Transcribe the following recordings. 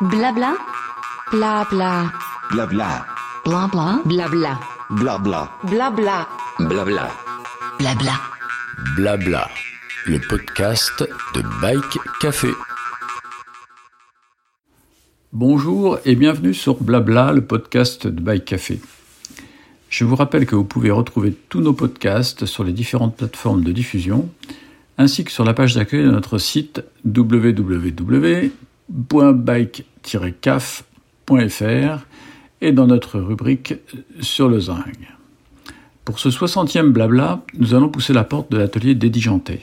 Blabla. Blabla. Blabla. Blabla. Blabla. Blabla. Blabla. Blabla. Blabla. Blabla. Le podcast de Bike Café. Bonjour et bienvenue sur Blabla, le podcast de Bike Café. Je vous rappelle que vous pouvez retrouver tous nos podcasts sur les différentes plateformes de diffusion, ainsi que sur la page d'accueil de notre site www.bike-caf.fr et dans notre rubrique sur le zinc. Pour ce 60e blabla, nous allons pousser la porte de l'atelier d'Edigenté.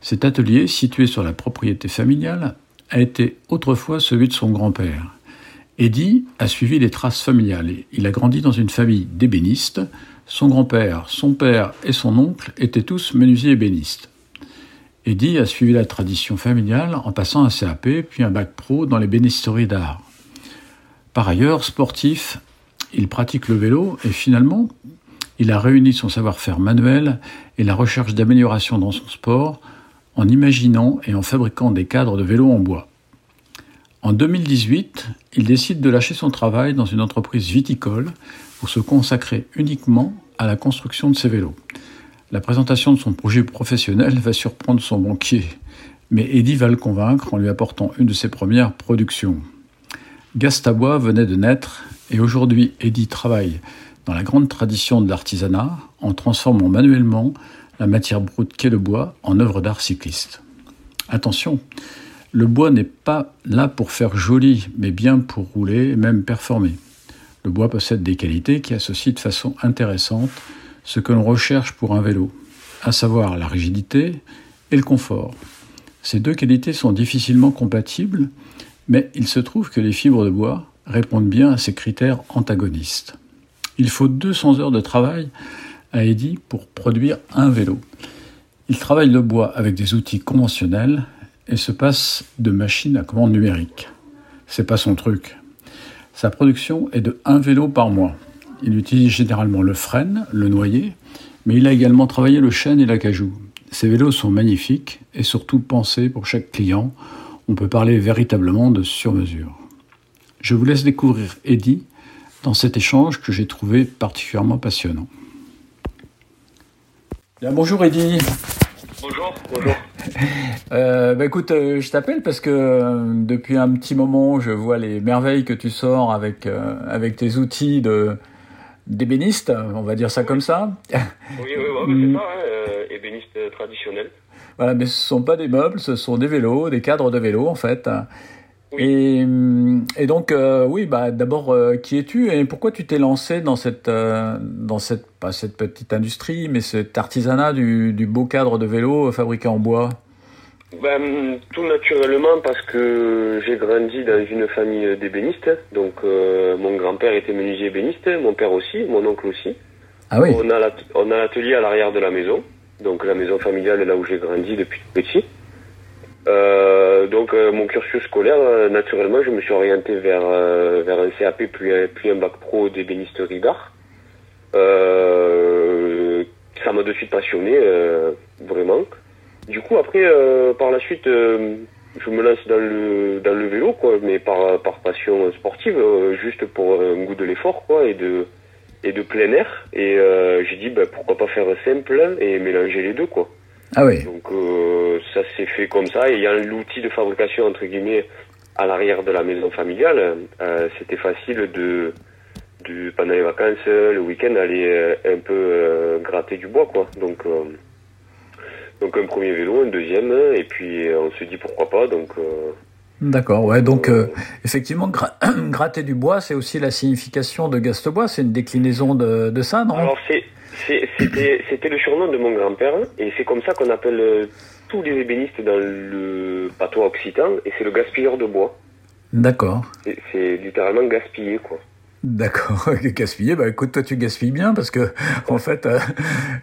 Cet atelier, situé sur la propriété familiale, a été autrefois celui de son grand-père. Eddy a suivi les traces familiales. Il a grandi dans une famille d'ébénistes. Son grand-père, son père et son oncle étaient tous menuisiers ébénistes. Eddy a suivi la tradition familiale en passant un CAP puis un bac pro dans les bénisteries d'art. Par ailleurs, sportif, il pratique le vélo et finalement, il a réuni son savoir-faire manuel et la recherche d'amélioration dans son sport en imaginant et en fabriquant des cadres de vélo en bois. En 2018, il décide de lâcher son travail dans une entreprise viticole pour se consacrer uniquement à la construction de ses vélos. La présentation de son projet professionnel va surprendre son banquier, mais Eddy va le convaincre en lui apportant une de ses premières productions. Gastabois venait de naître et aujourd'hui Eddy travaille dans la grande tradition de l'artisanat en transformant manuellement la matière brute qu'est le bois en œuvre d'art cycliste. Attention, le bois n'est pas là pour faire joli, mais bien pour rouler et même performer. Le bois possède des qualités qui associent de façon intéressante ce que l'on recherche pour un vélo, à savoir la rigidité et le confort. Ces deux qualités sont difficilement compatibles, mais il se trouve que les fibres de bois répondent bien à ces critères antagonistes. Il faut 200 heures de travail à Eddy pour produire un vélo. Il travaille le bois avec des outils conventionnels et se passe de machine à commande numérique. C'est pas son truc. Sa production est de un vélo par mois. Il utilise généralement le frêne, le noyer, mais il a également travaillé le chêne et l'acajou. Ces vélos sont magnifiques et surtout pensés pour chaque client. On peut parler véritablement de sur-mesure. Je vous laisse découvrir Eddy dans cet échange que j'ai trouvé particulièrement passionnant. Bien, bonjour Eddy. Bonjour, bonjour. Euh, bah écoute, euh, je t'appelle parce que euh, depuis un petit moment, je vois les merveilles que tu sors avec euh, avec tes outils de d'ébéniste, on va dire ça comme ça. Oui, oui, oui, c'est ça, hein, euh, ébéniste traditionnel. Voilà, mais ce sont pas des meubles, ce sont des vélos, des cadres de vélos en fait. Oui. Et, et donc, euh, oui, bah d'abord, euh, qui es-tu et pourquoi tu t'es lancé dans cette euh, dans cette pas cette petite industrie, mais cet artisanat du, du beau cadre de vélo fabriqué en bois? Ben, tout naturellement parce que j'ai grandi dans une famille d'ébénistes. Donc, euh, mon grand-père était menuisier ébéniste, mon père aussi, mon oncle aussi. Ah oui. On a l'at- on a l'atelier à l'arrière de la maison. Donc, la maison familiale, là où j'ai grandi depuis petit. Euh, donc, euh, mon cursus scolaire, euh, naturellement, je me suis orienté vers, euh, vers un CAP puis, un- puis un bac pro d'ébénisterie d'art. Euh, ça m'a de suite passionné, euh, vraiment. Du coup, après, euh, par la suite, euh, je me lance dans le, dans le vélo, quoi, mais par, par passion sportive, euh, juste pour un goût de l'effort, quoi, et de, et de plein air. Et j'ai dit, bah, pourquoi pas faire simple et mélanger les deux, quoi. Ah oui. Donc euh, ça s'est fait comme ça. Et il y a l'outil de fabrication entre guillemets à l'arrière de la maison familiale. Euh, C'était facile de, de pendant les vacances, le week-end, aller un peu euh, gratter du bois, quoi. Donc euh, donc un premier vélo, un deuxième, et puis euh, on se dit pourquoi pas. Donc euh, D'accord, ouais, donc euh, effectivement, gra- gratter du bois, c'est aussi la signification de Gastobois, c'est une déclinaison de, de ça, non? Alors c'était le surnom de mon grand-père et c'est comme ça qu'on appelle tous les ébénistes dans le patois occitan et c'est le gaspilleur de bois. D'accord, C'est- C'est littéralement gaspiller quoi. D'accord, gaspiller, bah écoute, toi tu gaspilles bien parce que en fait, euh,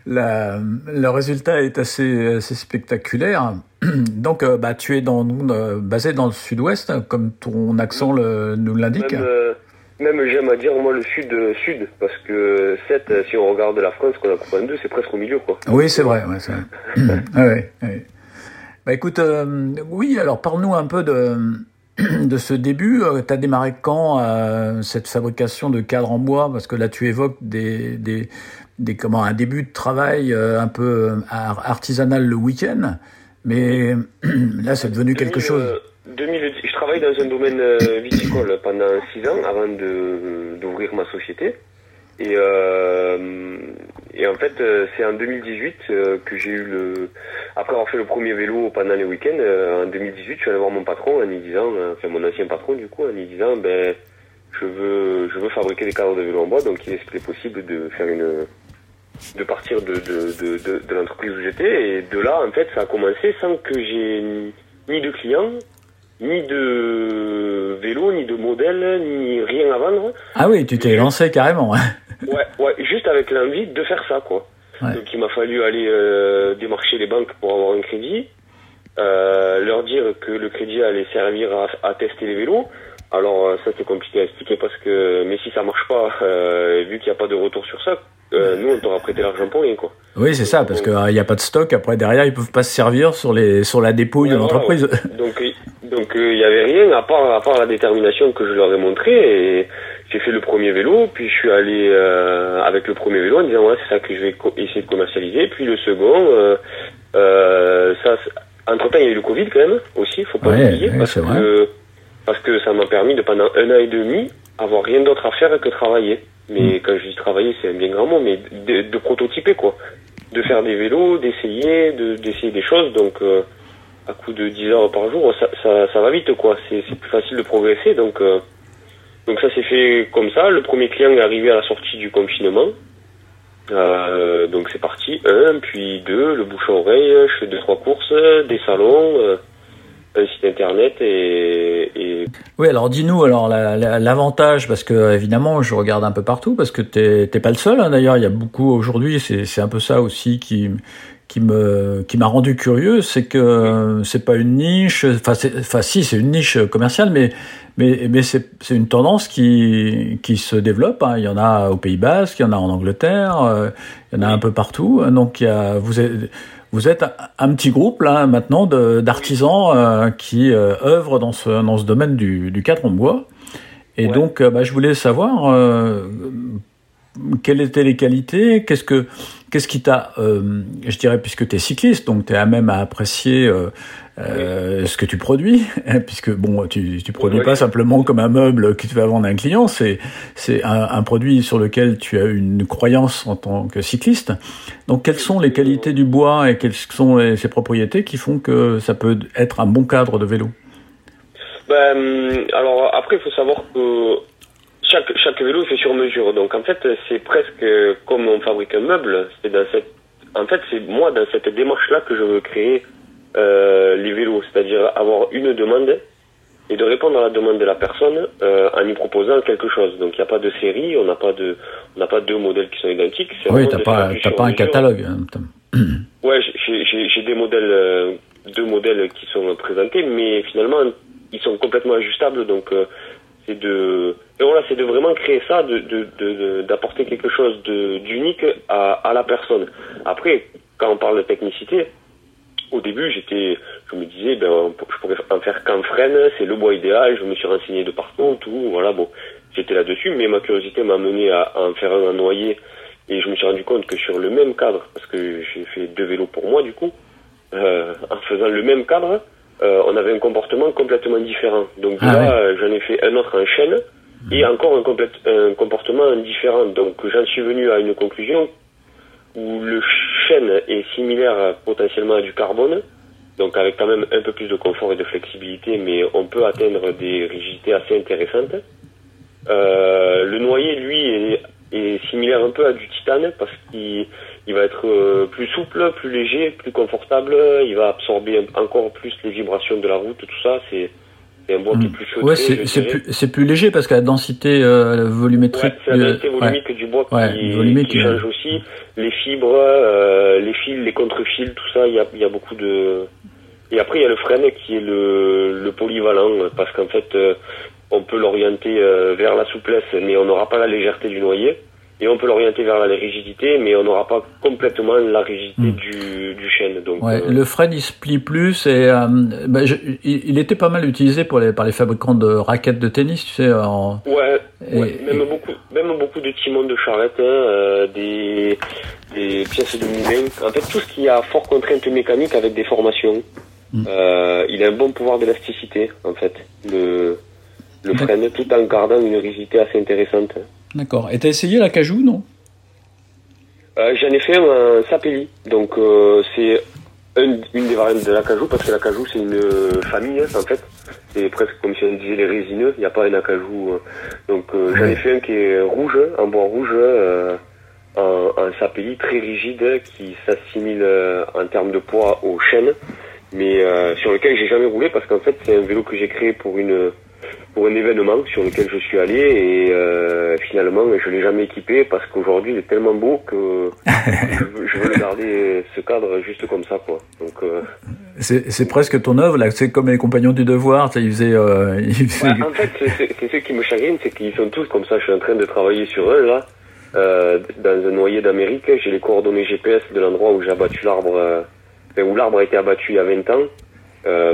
la, le résultat est assez, assez spectaculaire. Donc, euh, bah, tu es dans, euh, basé dans le sud-ouest, comme ton accent le, nous l'indique. Même, même j'aime à dire moi le sud sud parce que 7 si on regarde la France qu'on a coupé en deux c'est presque au milieu quoi. Oui, c'est vrai. Ouais, vrai. Ah ouais, ouais. Bah écoute, oui, alors parle-nous un peu de, de ce début. Tu as démarré quand euh, cette fabrication de cadres en bois? Parce que là, tu évoques des, des, des comment, un début de travail euh, un peu artisanal le week-end, mais là, c'est devenu quelque chose. 2000, je travaille dans un domaine viticole pendant six ans avant d'ouvrir ma société. Et, euh, et en fait, euh, c'est en 2018 euh, que j'ai eu le. Après avoir fait le premier vélo pendant les week-ends, euh, en 2018, je suis allé voir mon patron en lui disant, enfin mon ancien patron du coup, en lui disant, ben, je veux, je veux fabriquer des cadres de vélo en bois, donc il est possible de faire une, de partir de, de, de, de, de l'entreprise où j'étais. Et de là, en fait, ça a commencé sans que j'ai ni de clients, ni de vélo, ni de modèle, ni rien à vendre. Ah oui, tu t'es lancé carrément. Ouais, ouais, juste avec l'envie de faire ça, quoi. Donc il m'a fallu aller euh, démarcher les banques pour avoir un crédit, euh, leur dire que le crédit allait servir à, à tester les vélos. Alors euh, ça c'est compliqué à expliquer parce que mais si ça marche pas, euh, vu qu'il n'y a pas de retour sur ça, euh, nous on t'aura prêté l'argent pour rien quoi. Oui c'est ça parce qu'il n'y a pas de stock. Après derrière ils peuvent pas se servir sur les sur la dépouille de l'entreprise. Donc donc il y avait rien à part à part la détermination que je leur ai montrée et j'ai fait le premier vélo, puis je suis allé euh, avec le premier vélo en disant ouais c'est ça que je vais essayer de commercialiser, puis le second, euh, euh, ça, entre temps il y a eu le Covid quand même aussi, faut pas oublier parce que parce que ça m'a permis de pendant un an et demi avoir rien d'autre à faire que travailler. Mais mm. quand je dis travailler c'est un bien grand mot, mais de, de, prototyper quoi, de faire des vélos, d'essayer, de d'essayer des choses donc. Euh, à coup de 10 heures par jour, ça, ça, ça va vite quoi. C'est plus facile de progresser donc. Donc ça s'est fait comme ça. Le premier client est arrivé à la sortie du confinement. Euh, donc c'est parti, un, puis deux, le bouche à oreille, je fais deux, trois courses, des salons, euh, un site internet et, et... Oui, alors dis-nous alors l'avantage, parce que évidemment je regarde un peu partout, parce que t'es pas le seul, hein, d'ailleurs il y a beaucoup aujourd'hui, c'est un peu ça aussi qui, qui me qui m'a rendu curieux, c'est que c'est pas une niche, enfin enfin si c'est une niche commerciale, mais mais mais c'est c'est une tendance qui qui se développe. Hein. Il y en a au Pays Basque, il y en a en Angleterre, euh, il y en a un peu partout. Donc il y a vous êtes vous êtes un petit groupe là maintenant d'artisans euh, qui euh, œuvrent dans ce dans ce domaine du du cadre en bois. Et donc bah, je voulais savoir quelles étaient les qualités, qu'est-ce que Qu'est-ce qui t'a, euh, je dirais, puisque tu es cycliste, donc tu es à même à apprécier euh, euh, ce que tu produis, hein, puisque bon, tu, tu produis pas simplement comme un meuble que tu vas vendre à un client, c'est c'est un, un, produit sur lequel tu as une croyance en tant que cycliste. Donc, quelles sont les qualités du bois et quelles sont ses propriétés qui font que ça peut être un bon cadre de vélo? Ben, alors après, il faut savoir que chaque, chaque vélo est fait sur mesure. Donc en fait, c'est presque comme on fabrique un meuble. C'est dans cette, en fait, c'est moi dans cette démarche-là que je veux créer euh, les vélos, c'est-à-dire avoir une demande et de répondre à la demande de la personne euh, en y proposant quelque chose. Donc il n'y a pas de série, on n'a pas de, on n'a pas deux modèles qui sont identiques. Oui, t'as pas, t'as pas un catalogue. Hein, ouais, j'ai des modèles, euh, deux modèles qui sont présentés, mais finalement ils sont complètement ajustables. Donc c'est de voilà c'est de vraiment créer ça de d'apporter de, quelque chose d'unique à, à la personne. Après quand on parle de technicité au début j'étais je me disais ben je pourrais en faire qu'un freine c'est le bois idéal je me suis renseigné de partout tout voilà bon j'étais là dessus mais ma curiosité m'a mené à, en faire un noyer et je me suis rendu compte que sur le même cadre parce que j'ai fait deux vélos pour moi du coup euh, en faisant le même cadre euh, on avait un comportement complètement différent. Donc ah là, j'en ai fait un autre en chaîne et encore un, un comportement différent. Donc j'en suis venu à une conclusion où le chêne est similaire potentiellement à du carbone, donc avec quand même un peu plus de confort et de flexibilité, mais on peut atteindre des rigidités assez intéressantes. Euh, le noyer, lui, est, est, similaire un peu à du titane parce qu'il il va être euh, plus souple, plus léger, plus confortable. Il va absorber encore plus les vibrations de la route, tout ça. C'est un bois qui est mm. plus chaud. Ouais, c'est plus, plus, léger parce que la densité euh, volumétrique. Ouais, c'est la densité volumique du bois qui, qui change aussi. Les fibres, euh, les fils, les contre-fils, tout ça, il y a, y a, beaucoup de. Et après, il y a le frêne qui est le, le polyvalent parce qu'en fait, on peut l'orienter vers la souplesse, mais on n'aura pas la légèreté du noyer. et on peut l'orienter vers la rigidité, mais on n'aura pas complètement la rigidité Hmm. du, du chêne. Donc, Ouais, euh, le frêne il se plie plus et euh, je- il, était pas mal utilisé pour les, par les fabricants de raquettes de tennis, tu sais. En, ouais, et- ouais, même beaucoup, même beaucoup de timons de charrette, hein, euh, des, des pièces de moulin. En fait, tout ce qui a fort contrainte mécanique avec des formations. Hmm. Euh, il a un bon pouvoir d'élasticité, en fait, le, le frêne, tout en gardant une rigidité assez intéressante. D'accord. Et t'as essayé la cajou, non? Euh, J'en ai fait un sapelli, donc euh, c'est un- une des variantes de l'acajou, parce que l'acajou c'est une euh, famille hein, en fait, c'est presque comme si on disait les résineux, il n'y a pas un acajou. euh. donc euh, j'en ai fait un qui est rouge, en bois rouge, euh, un, un sapelli très rigide qui s'assimile euh, en termes de poids au chêne, mais euh, sur lequel j'ai jamais roulé parce qu'en fait c'est un vélo que j'ai créé pour une pour un événement sur lequel je suis allé et euh, finalement je l'ai jamais équipé parce qu'aujourd'hui il est tellement beau que je, veux, garder ce cadre juste comme ça quoi. Donc euh, C'est c'est presque ton œuvre, là. C'est comme les compagnons du devoir. Ils faisaient. euh, ils faisaient- ouais, en fait c'est- ce qui me chagrine, c'est qu'ils sont tous comme ça. Je suis en train de travailler sur eux là. Euh, dans un noyer d'Amérique, j'ai les coordonnées GPS de l'endroit où j'ai abattu l'arbre, où l'arbre a été abattu il y a 20 ans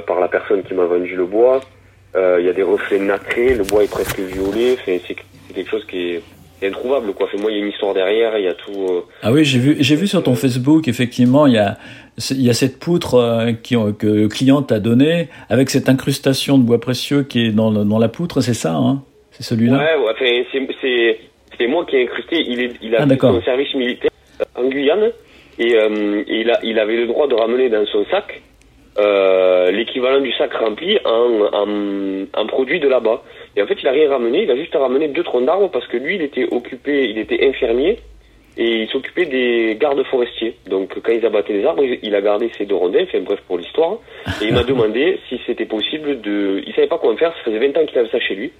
par la personne qui m'a vendu le bois. Euh, Il y a des reflets nacrés, le bois est presque violet. C'est quelque chose qui est, introuvable quoi. Enfin, moi il y a une histoire derrière, il y a tout. euh, Ah oui, j'ai vu, j'ai vu sur ton Facebook, effectivement, il y a, il y a cette poutre euh, qui, que le client t'a donnée avec cette incrustation de bois précieux qui est dans, la poutre, c'est ça, hein? C'est celui-là? Ouais, ouais, c'est, c'est, c'est moi qui ai incrusté. Il, est, il a Ah, fait d'accord. son service militaire en Guyane et, euh, et il, a, il avait le droit de ramener dans son sac euh, l'équivalent du sac rempli en, en, en produit de là-bas. Et en fait, il a rien ramené. Il a juste ramené deux troncs d'arbres parce que lui, il était occupé, il était infirmier et il s'occupait des gardes forestiers. Donc, quand ils abattaient les arbres, il a gardé ses deux rondins. Enfin, bref, pour l'histoire. Et il m'a demandé si c'était possible de. Il savait pas quoi en faire. Ça faisait 20 ans qu'il avait ça chez lui.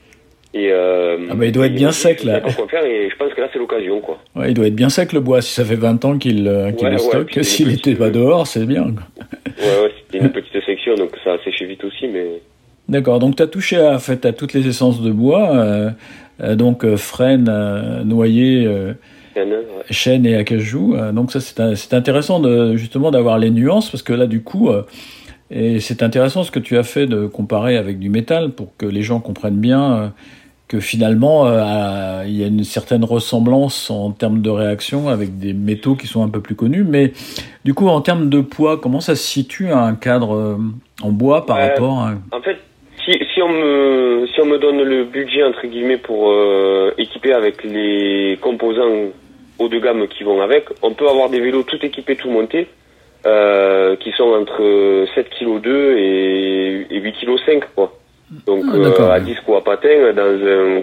Et euh, Ah bah, il doit être bien sec, là. pas quoi faire et je pense que là c'est l'occasion quoi. Ouais, il doit être bien sec le bois. Si ça fait 20 ans qu'il euh, qu'il Ouais, le ouais, stocke, s'il les était petits- pas dehors, c'est bien. quoi. Ouais une petite section donc ça a séché vite aussi mais D'accord, donc tu as touché à, en fait, à toutes les essences de bois, euh, euh, donc euh, frêne, euh, noyer, euh, ouais. chêne et acajou. Donc ça c'est intéressant de justement d'avoir les nuances parce que là du coup et c'est intéressant ce que tu as fait de comparer avec du métal pour que les gens comprennent bien que finalement euh, à- il y a une certaine ressemblance en termes de réaction avec des métaux qui sont un peu plus connus. Mais du coup en termes de poids, comment ça se situe un cadre euh, en bois par Ouais. rapport à... En fait si, si on me si on me donne le budget entre guillemets pour euh, équiper avec les composants haut de gamme qui vont avec, on peut avoir des vélos tout équipés, tout montés. Euh, qui sont entre 7 kg 2 et, et 8 kg 5 quoi. Donc Ah, euh, à disque ou à patin dans un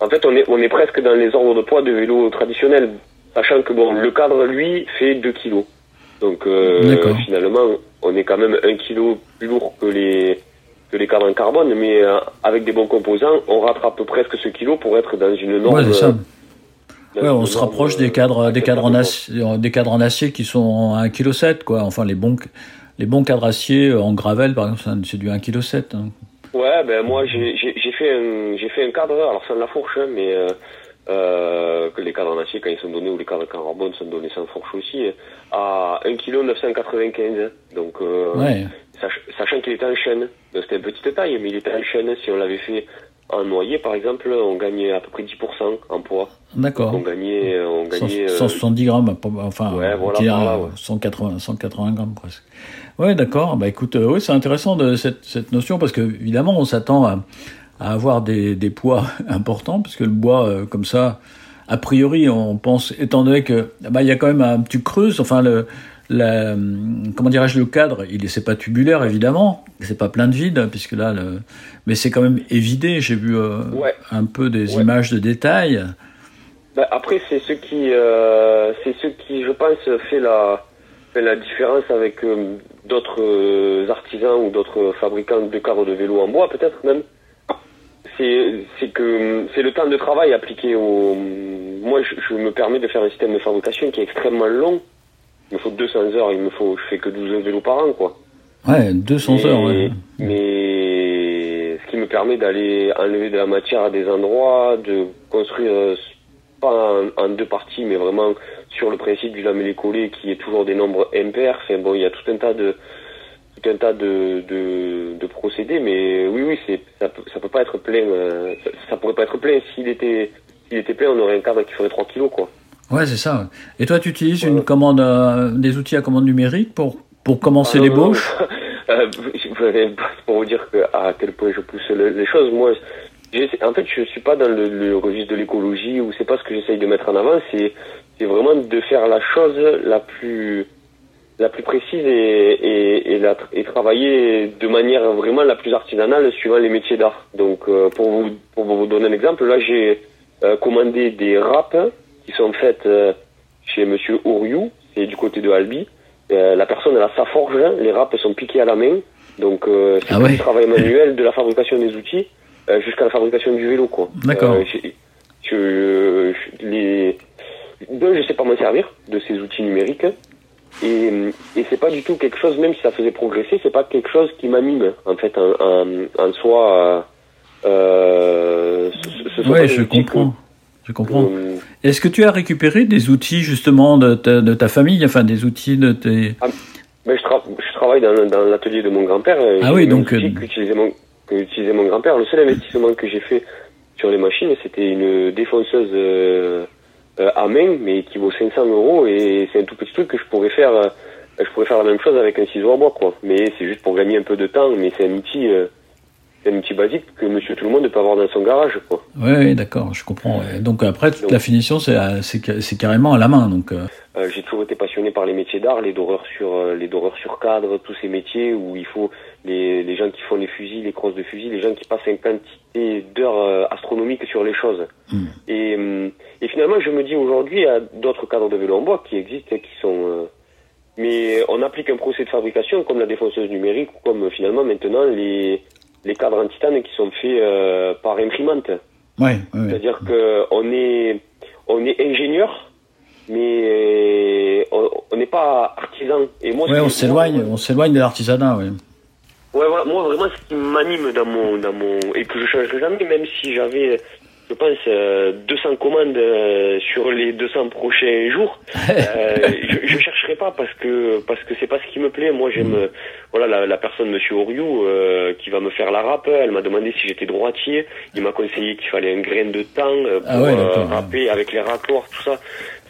En fait, on est, on est presque dans les ordres de poids de vélo traditionnels, sachant que bon, le cadre, lui, fait 2 kilos. Donc euh, finalement, on est quand même 1 kilo plus lourd que les, que les cadres en carbone, mais euh, avec des bons composants, on rattrape presque ce kilo pour être dans une norme. Ouais, ça. Ouais, on se rapproche des cadres, des cadres en acier, des cadres en acier qui sont à 1,7 kg, quoi. Enfin, les bons, les bons cadres acier en gravel, par exemple, c'est du 1,7 kg. Hein. Ouais, ben moi j'ai j'ai j'ai fait un j'ai fait un cadre, alors sans la fourche, hein, mais euh, euh, que les cadres en acier quand ils sont donnés ou les cadres en carbone sont donnés sans fourche aussi, hein, à 1 kg 995. Donc euh, Ouais. sach- sachant qu'il était en chaîne, donc c'était une petite taille, mais il était en chaîne. Si on l'avait fait en noyer par exemple, on gagnait à peu près 10% en poids. D'accord. On gagnait on gagnait. euh, 170 grammes, enfin, Ouais, voilà, là, ouais. 180, 180 grammes presque. Ouais, d'accord. Bah écoute, euh, oui, c'est intéressant de cette, cette notion parce que évidemment, on s'attend à, à avoir des, des poids importants parce que le bois, euh, comme ça, a priori, on pense, étant donné que bah il y a quand même un, tu creuses, enfin le, la, hum, comment dirais-je, le cadre, il est c'est pas tubulaire évidemment, c'est pas plein de vide puisque là, le, mais c'est quand même évidé. J'ai vu euh, Ouais. un peu des Ouais. images de détails. Ben, après, c'est ce qui, euh, c'est ce qui, je pense, fait la, fait la différence avec euh, d'autres euh, artisans ou d'autres fabricants de cadres de vélo en bois, peut-être même. C'est, c'est que c'est le temps de travail appliqué au. Moi, je, je me permets de faire un système de fabrication qui est extrêmement long. Il me faut 200 heures. Il me faut, je fais que 12 vélos par an, quoi. Ouais, 200 Mais- heures. Ouais. Mais ce qui me permet d'aller enlever de la matière à des endroits, de construire euh, pas en, en deux parties, mais vraiment sur le principe du lamellé collé qui est toujours des nombres impairs. Enfin, bon, il y a tout un tas de tout un tas de, de, de procédés, mais oui, oui, c'est ça peut, ça peut pas être plein. euh, ça, ça pourrait pas être plein. S'il était s'il était plein, on aurait un cadre qui ferait 3 kilos, quoi. Ouais, c'est ça. Et toi, tu utilises une commande, euh, des outils à commande numérique pour, pour commencer Ah, l'ébauche. Euh, pour vous dire que, à quel point je pousse le- les choses, moi, en fait, je suis pas dans le, le registre de l'écologie ou c'est pas ce que j'essaye de mettre en avant, c'est c'est vraiment de faire la chose la plus la plus précise et, et, et, la- et travailler de manière vraiment la plus artisanale suivant les métiers d'art. Donc, euh, pour vous pour vous donner un exemple, là, j'ai euh, commandé des râpes qui sont faites euh, chez Monsieur Ouriou, c'est du côté de Albi. Euh, la personne elle a sa forge, hein. les râpes sont piquées à la main, donc euh, c'est Ah ouais. le travail manuel de la fabrication des outils jusqu'à la fabrication du vélo, quoi. D'accord. Je, je- les, deux, je sais pas m'en servir de ces outils numériques. Et, et c'est pas du tout quelque chose, même si ça faisait progresser, c'est pas quelque chose qui m'anime en fait en, en, en soi. Euh, ce- ce je comprends. Je comprends. Est-ce que tu as récupéré des outils justement de ta, de ta famille, enfin des outils de tes... Je, tra- je travaille dans, dans l'atelier de mon grand-père. Ah oui, donc, euh, qu'utilisait mon, mon grand-père. Le seul investissement que j'ai fait sur les machines, c'était une défonceuse euh, euh, à main, mais qui vaut 500 euros et c'est un tout petit truc que je pourrais faire. euh, je pourrais faire la même chose avec un ciseau à bois, quoi. Mais c'est juste pour gagner un peu de temps. Mais c'est un outil, euh, c'est un outil basique que Monsieur Tout le Monde peut avoir dans son garage, quoi. Oui, d'accord, je comprends. ouais. Donc après, toute Donc- la finition, c'est à- c'est c'est carrément à la main. Donc, euh, Euh, j'ai toujours été passionné par les métiers d'art, les doreurs sur euh, les doreurs sur cadre, tous ces métiers où il faut les, les gens qui font les fusils, les crosses de fusils, les gens qui passent une quantité d'heures euh, astronomiques sur les choses. Mm. Et, et finalement, je me dis aujourd'hui, il y a d'autres cadres de vélo en bois qui existent, qui sont euh, mais on applique un procès de fabrication comme la défonceuse numérique ou comme euh, finalement maintenant les les cadres en titane qui sont faits euh, par imprimante. ouais, ouais. C'est-à-dire que on est on est ingénieur, mais on on n'est pas artisan. Et moi, Ouais, on s'éloigne, on s'éloigne de l'artisanat, ouais. Ouais, voilà, moi vraiment ce qui m'anime dans mon dans mon et que je changerai jamais, même si j'avais, je pense, euh, 200 commandes euh, sur les 200 prochains jours, euh, je, je chercherai pas parce que parce que c'est pas ce qui me plaît. Moi j'aime, euh, voilà la, la personne Monsieur Oriou euh, qui va me faire la râpe. Elle m'a demandé si j'étais droitier. Il m'a conseillé qu'il fallait un grain de temps euh, pour Ah ouais, euh, d'accord. râper avec les raccords, tout ça.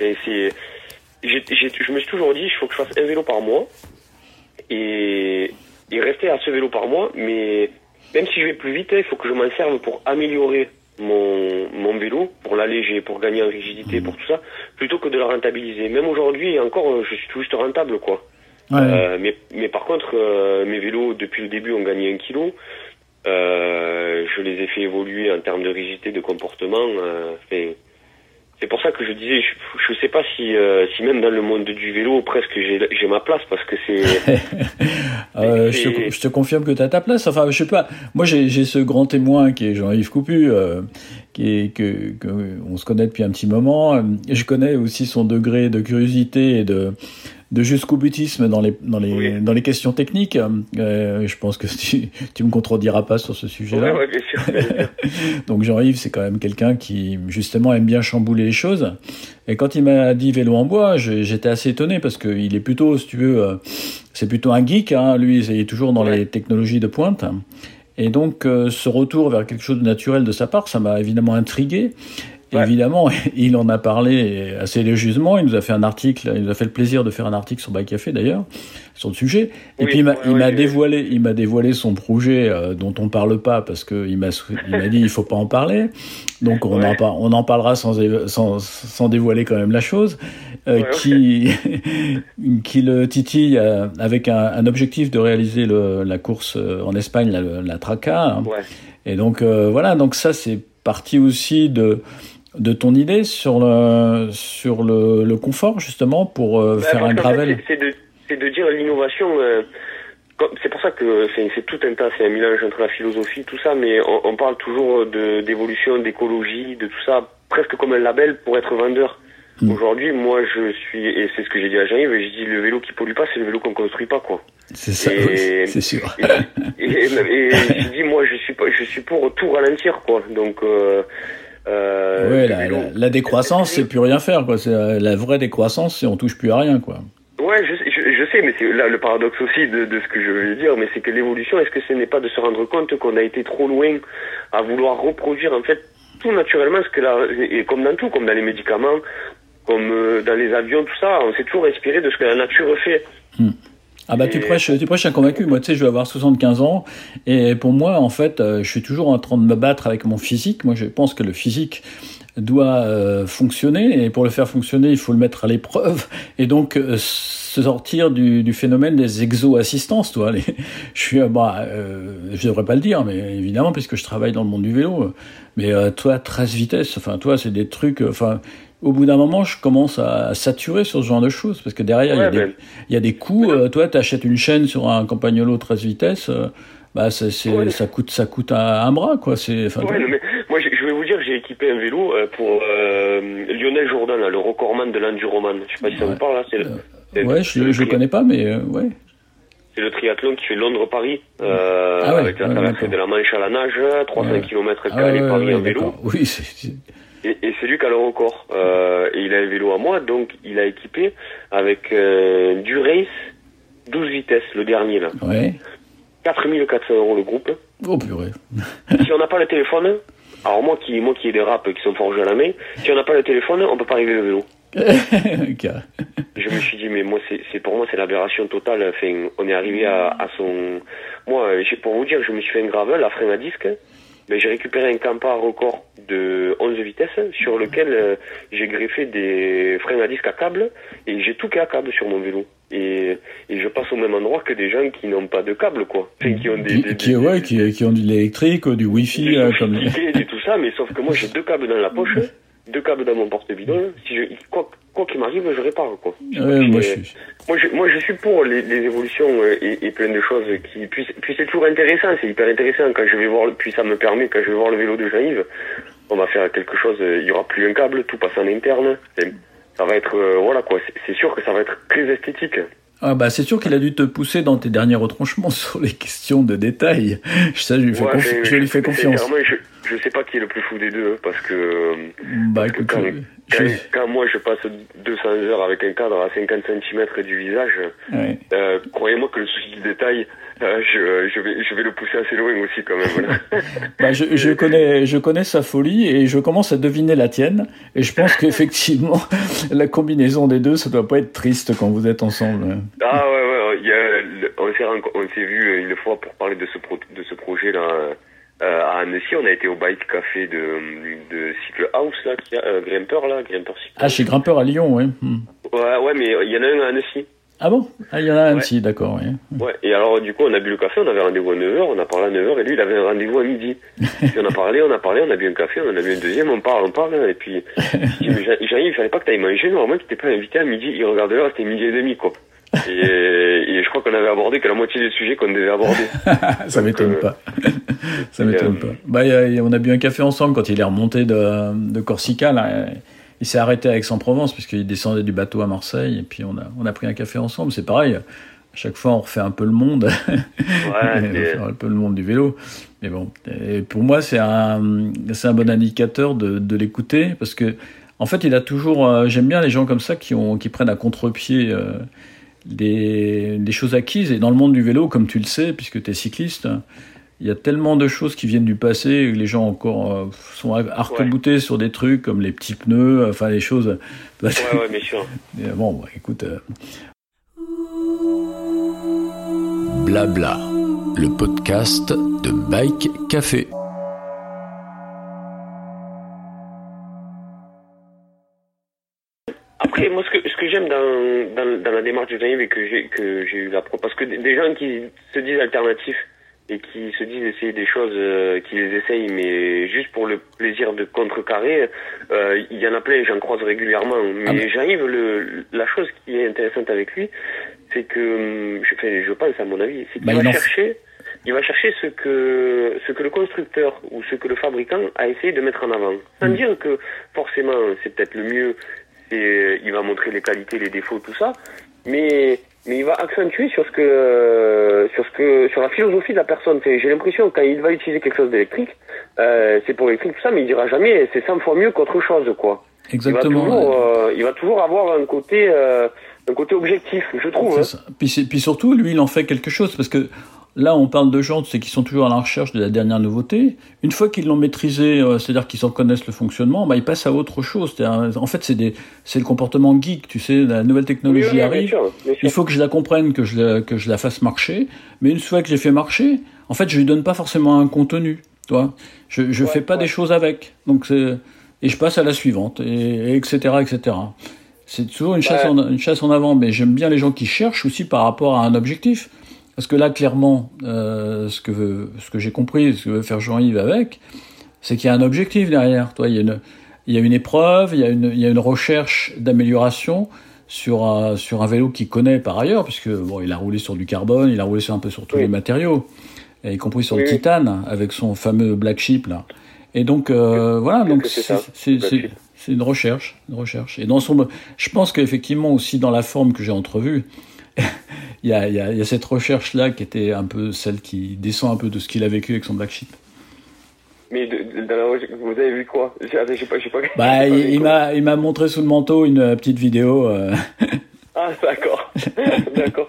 Et c'est, je me suis toujours dit, il faut que je fasse un vélo par mois et, et rester à ce vélo par mois, mais même si je vais plus vite, il faut que je m'en serve pour améliorer mon, mon vélo, pour l'alléger, pour gagner en rigidité, Mmh. pour tout ça, plutôt que de le rentabiliser. Même aujourd'hui, encore, euh, je suis tout juste rentable, quoi. Ouais. Euh, mais, mais par contre, euh, mes vélos, depuis le début, ont gagné un kilo. Euh, je les ai fait évoluer en termes de rigidité, de comportement. Euh, fait- c'est pour ça que je disais, je, je sais pas si, euh, si même dans le monde du vélo, presque j'ai ma place, parce que c'est... Euh, je, te, je te confirme que tu as ta place. Enfin, je sais pas. Moi, j'ai j'ai ce grand témoin qui est Jean-Yves Coupu, euh, qui est, que, que on se connaît depuis un petit moment. Euh, Je connais aussi son degré de curiosité et de de jusqu'au butisme dans les dans les Oui. dans les questions techniques. Euh, je pense que tu tu me contrediras pas sur ce sujet-là. Bien sûr. Donc Jean-Yves, c'est quand même quelqu'un qui justement aime bien chambouler les choses. Et quand il m'a dit vélo en bois, j'étais assez étonné parce qu'il est plutôt, si tu veux, euh, c'est plutôt un geek. Hein, lui, il est toujours dans Ouais. les technologies de pointe. Et donc euh, ce retour vers quelque chose de naturel de sa part, ça m'a évidemment intrigué. Ouais. Évidemment, il en a parlé assez élogieusement. Il nous a fait un article, il nous a fait le plaisir de faire un article sur Bike Café d'ailleurs, sur le sujet. Et Oui, puis il m'a dévoilé, il m'a dévoilé son projet euh, dont on parle pas parce que il m'a sou- il m'a dit il faut pas en parler. Donc on Ouais. en par- on en parlera sans, sans sans dévoiler quand même la chose. Euh, Ouais, qui qui le titille euh, avec un, un objectif de réaliser le, la course euh, en Espagne, la, la Traca. hein. Ouais. Et donc euh, voilà, donc ça c'est parti aussi de de ton idée sur le sur le, le confort justement pour euh, Bah, faire un gravel. c'est- de, de dire l'innovation. euh, c'est pour ça que c'est tout un tas, c'est un mélange entre la philosophie, tout ça, mais on, on parle toujours d'évolution, d'écologie, de tout ça, presque comme un label pour être vendeur. Mm. Aujourd'hui, moi, je suis, et c'est ce que j'ai dit à Jean-Yves, j'ai dit le vélo qui pollue pas, c'est le vélo qu'on construit pas, quoi. C'est ça, Et- oui, c'est sûr. Et, et, et je dis, moi, je suis pas, je suis pour tout ralentir, quoi. Donc, euh, Euh, ouais, la, la- la décroissance, c'est plus rien faire, quoi. C'est euh, la vraie décroissance, c'est on touche plus à rien, quoi. Ouais, je, sais- je, je sais, mais c'est là le paradoxe aussi de, de ce que je veux dire, mais c'est que l'évolution, est-ce que ce n'est pas de se rendre compte qu'on a été trop loin à vouloir reproduire en fait tout naturellement, ce que là, et comme dans tout, comme dans les médicaments, comme euh, dans les avions, tout ça, on s'est toujours inspiré de ce que la nature fait. Ah bah tu prêches, tu prêches un convaincu. Moi, tu sais, je vais avoir 75 ans et pour moi, en fait, euh, je suis toujours en train de me battre avec mon physique. Moi, je pense que le physique doit euh, fonctionner et pour le faire fonctionner, il faut le mettre à l'épreuve et donc euh, se sortir du, du phénomène des exo-assistances. Toi, les, je suis, bah, euh, je devrais pas le dire, mais évidemment, puisque je travaille dans le monde du vélo. Mais toi, 13 vitesses, enfin, toi, c'est des trucs, enfin. Au bout d'un moment, je commence à saturer sur ce genre de choses parce que derrière, il y a des, il y a des coûts. euh, toi, tu achètes une chaîne sur un Campagnolo 13 vitesses, euh, bah, c'est- Ouais. ça coûte, ça coûte un, un bras, quoi. C'est, moi, je, vais vous dire, j'ai équipé un vélo euh, pour euh, Lionel Jourdain, là, le recordman de l'enduroman. Je sais pas si ça vous parle, là. C'est le, c'est- ouais, je, le je connais pas, mais euh, ouais. C'est le triathlon qui fait Londres-Paris, euh, Ah ouais, avec la traversée de la Manche à la nage, 300 Ouais. km Ah ouais, ouais, Paris en vélo. Oui, c'est- Et, et c'est lui qui a le record. Euh, et il a un vélo à moi, donc il a équipé avec euh, du race 12 vitesses, le dernier là. ouais. 4400 euros le groupe. Oh purée. si on n'a pas le téléphone, alors moi qui moi qui ai des raps qui sont forgés à la main, si on n'a pas le téléphone, on peut pas arriver le vélo. Je me suis dit mais moi c'est pour moi c'est l'aberration totale. Enfin, on est arrivé à, à son moi pour vous dire je me suis fait un gravel à frein à disque. Mais j'ai récupéré un Campa record de 11 vitesses sur lequel euh, j'ai greffé des freins à disque à câble et j'ai tout qui est à câble sur mon vélo. Et, et je passe au même endroit que des gens qui n'ont pas de câble quoi. Enfin, qui ont des, des- qui- des- ouais, qui, qui ont de l'électrique, du wifi, des euh, comme. et tout ça, mais sauf que moi j'ai deux câbles dans la poche, deux câbles dans mon porte-bidon. Si je, quoi quoi qu'il m'arrive, je répare quoi. Ouais, moi, je suis. Moi, je, moi, je suis pour les, les évolutions euh, et, et plein de choses qui. Puis, puis c'est toujours intéressant, c'est hyper intéressant quand je vais voir. Puis ça me permet quand je vais voir le vélo de Jean-Yves, on va faire quelque chose. euh, Il y aura plus un câble, tout passe en interne. Ça va être euh, voilà quoi. c'est- sûr que ça va être très esthétique. Ah bah c'est sûr qu'il a dû te pousser dans tes derniers retranchements sur les questions de détail. Ça, je lui fais, Ouais, confi- je lui fais confiance. Je, je sais pas qui est le plus fou des deux parce que. euh, Bah Parce que quand, je- quand, moi je passe 200 heures avec un cadre à 50 cm du visage, euh, croyez-moi que le souci du détail, euh, je, je, vais, je vais le pousser assez loin aussi quand même. Bah, je, je connais, je connais sa folie et je commence à deviner la tienne. Et je pense qu'effectivement, la combinaison des deux, ça doit pas être triste quand vous êtes ensemble. ah ouais, ouais, y a, on s'est vu une fois pour parler de ce, pro, de ce projet là. Euh, à Annecy, on a été au bike café de, de Cycle House là, qui a, euh, Grimper là, Grimper Cycle. Ah, chez Grimpeur à Lyon, ouais. Hmm. Ouais, ouais, mais il y en a un à Annecy. Ah bon? Ah, il y en a un Ouais. aussi, d'accord, ouais. Ouais, et alors du coup on a bu le café, on avait rendez-vous à 9h, on a parlé à 9h et lui il avait un rendez-vous à midi. Puis on a parlé, on a parlé, on a bu un café, on en a bu un deuxième, on parle, on parle, et puis Jean-Yves, il fallait pas que t'ailles manger, normalement tu t'es pas invité à midi, il regarde l'heure, c'était midi et demi quoi. Et, et je crois qu'on avait abordé que la moitié des sujets qu'on devait aborder. Ça m'étonne euh, pas. Ça m'étonne euh, pas. Bah, il y a- il y a- on a bu un café ensemble quand il est remonté de, de Corsica. Là. Il s'est arrêté à Aix-en-Provence puisqu'il descendait du bateau à Marseille. Et puis on a, on a pris un café ensemble. C'est pareil. À chaque fois, on refait un peu le monde. Ouais, on c'est- fait un peu le monde du vélo. Mais bon, et pour moi, c'est un, c'est un bon indicateur de, de l'écouter parce que, en fait, il a toujours. euh, J'aime bien les gens comme ça qui, ont, qui prennent à contre-pied euh, des, des choses acquises. Et dans le monde du vélo, comme tu le sais, puisque tu es cycliste, il y a tellement de choses qui viennent du passé et que les gens encore euh, sont arc-boutés sur des trucs comme les petits pneus, enfin les choses. ouais, ouais, bien sûr. Et Bon, bah, écoute. euh, Blabla, le podcast de Bike Café. J'aime dans, dans, dans la démarche de Jean-Yves et que j'ai, que j'ai eu la pro, parce que des- des gens qui se disent alternatifs et qui se disent essayer des choses, euh, qui les essayent, mais juste pour le plaisir de contrecarrer, euh, il y en a plein, j'en croise régulièrement. Mais Ah ben. Jean-Yves, le, la chose qui est intéressante avec lui, c'est que, hum, je, enfin, je pense à mon avis, c'est qu'il Bah, va chercher, il va chercher ce que, ce que le constructeur ou ce que le fabricant a essayé de mettre en avant. Sans Mm. dire que forcément c'est peut-être le mieux, c'est, il va montrer les qualités, les défauts, tout ça, mais mais il va accentuer sur ce que, sur ce que, sur la philosophie de la personne. J'ai l'impression quand il va utiliser quelque chose d'électrique, euh, c'est pour l'électrique tout ça, mais il dira jamais c'est 100 fois mieux qu'autre chose, quoi. Exactement. Il va toujours, euh, il va toujours avoir un côté, euh, un côté objectif, je trouve. Hein. Puis, puis surtout, lui, il en fait quelque chose parce que là, on parle de gens, c'est qui sont toujours à la recherche de la dernière nouveauté. Une fois qu'ils l'ont maîtrisé, euh, c'est-à-dire qu'ils en connaissent le fonctionnement, bah, ils passent à autre chose. En fait, c'est le comportement geek. Tu sais, la nouvelle technologie oui, arrive. sûr, bien sûr. Il faut que je la comprenne, que je la, que je la fasse marcher. Mais une fois que j'ai fait marcher, en fait, je lui donne pas forcément un contenu. Toi, je, Ouais, fais pas ouais. des choses avec. Donc c'est et je passe à la suivante et, et etc etc. C'est toujours une chasse, Ouais. en, une chasse en avant. Mais j'aime bien les gens qui cherchent aussi par rapport à un objectif. Parce que là, clairement, euh, ce que veut- ce que j'ai compris, ce que veut faire Jean-Yves avec, c'est qu'il y a un objectif derrière. Toi, il y a une il y a une épreuve, il y a une, il y a une recherche d'amélioration sur un, sur un vélo qu'il connaît par ailleurs, puisque bon, il a roulé sur du carbone, il a roulé sur un peu sur tous Oui. les matériaux, et y compris sur Oui, le titane, avec son fameux black sheep là. Et donc euh, voilà, donc c'est une recherche, une recherche. Et dans son, je pense qu'effectivement aussi dans la forme que j'ai entrevue, il y a, il y, a, il y a cette recherche là qui était un peu celle qui descend un peu de ce qu'il a vécu avec son black sheep. Mais de, de- la- vous avez vu quoi? J'ai pas, j'ai pas. Bah, pas il, m'a, montré sous le manteau une euh, petite vidéo. euh, Ah, d'accord, d'accord.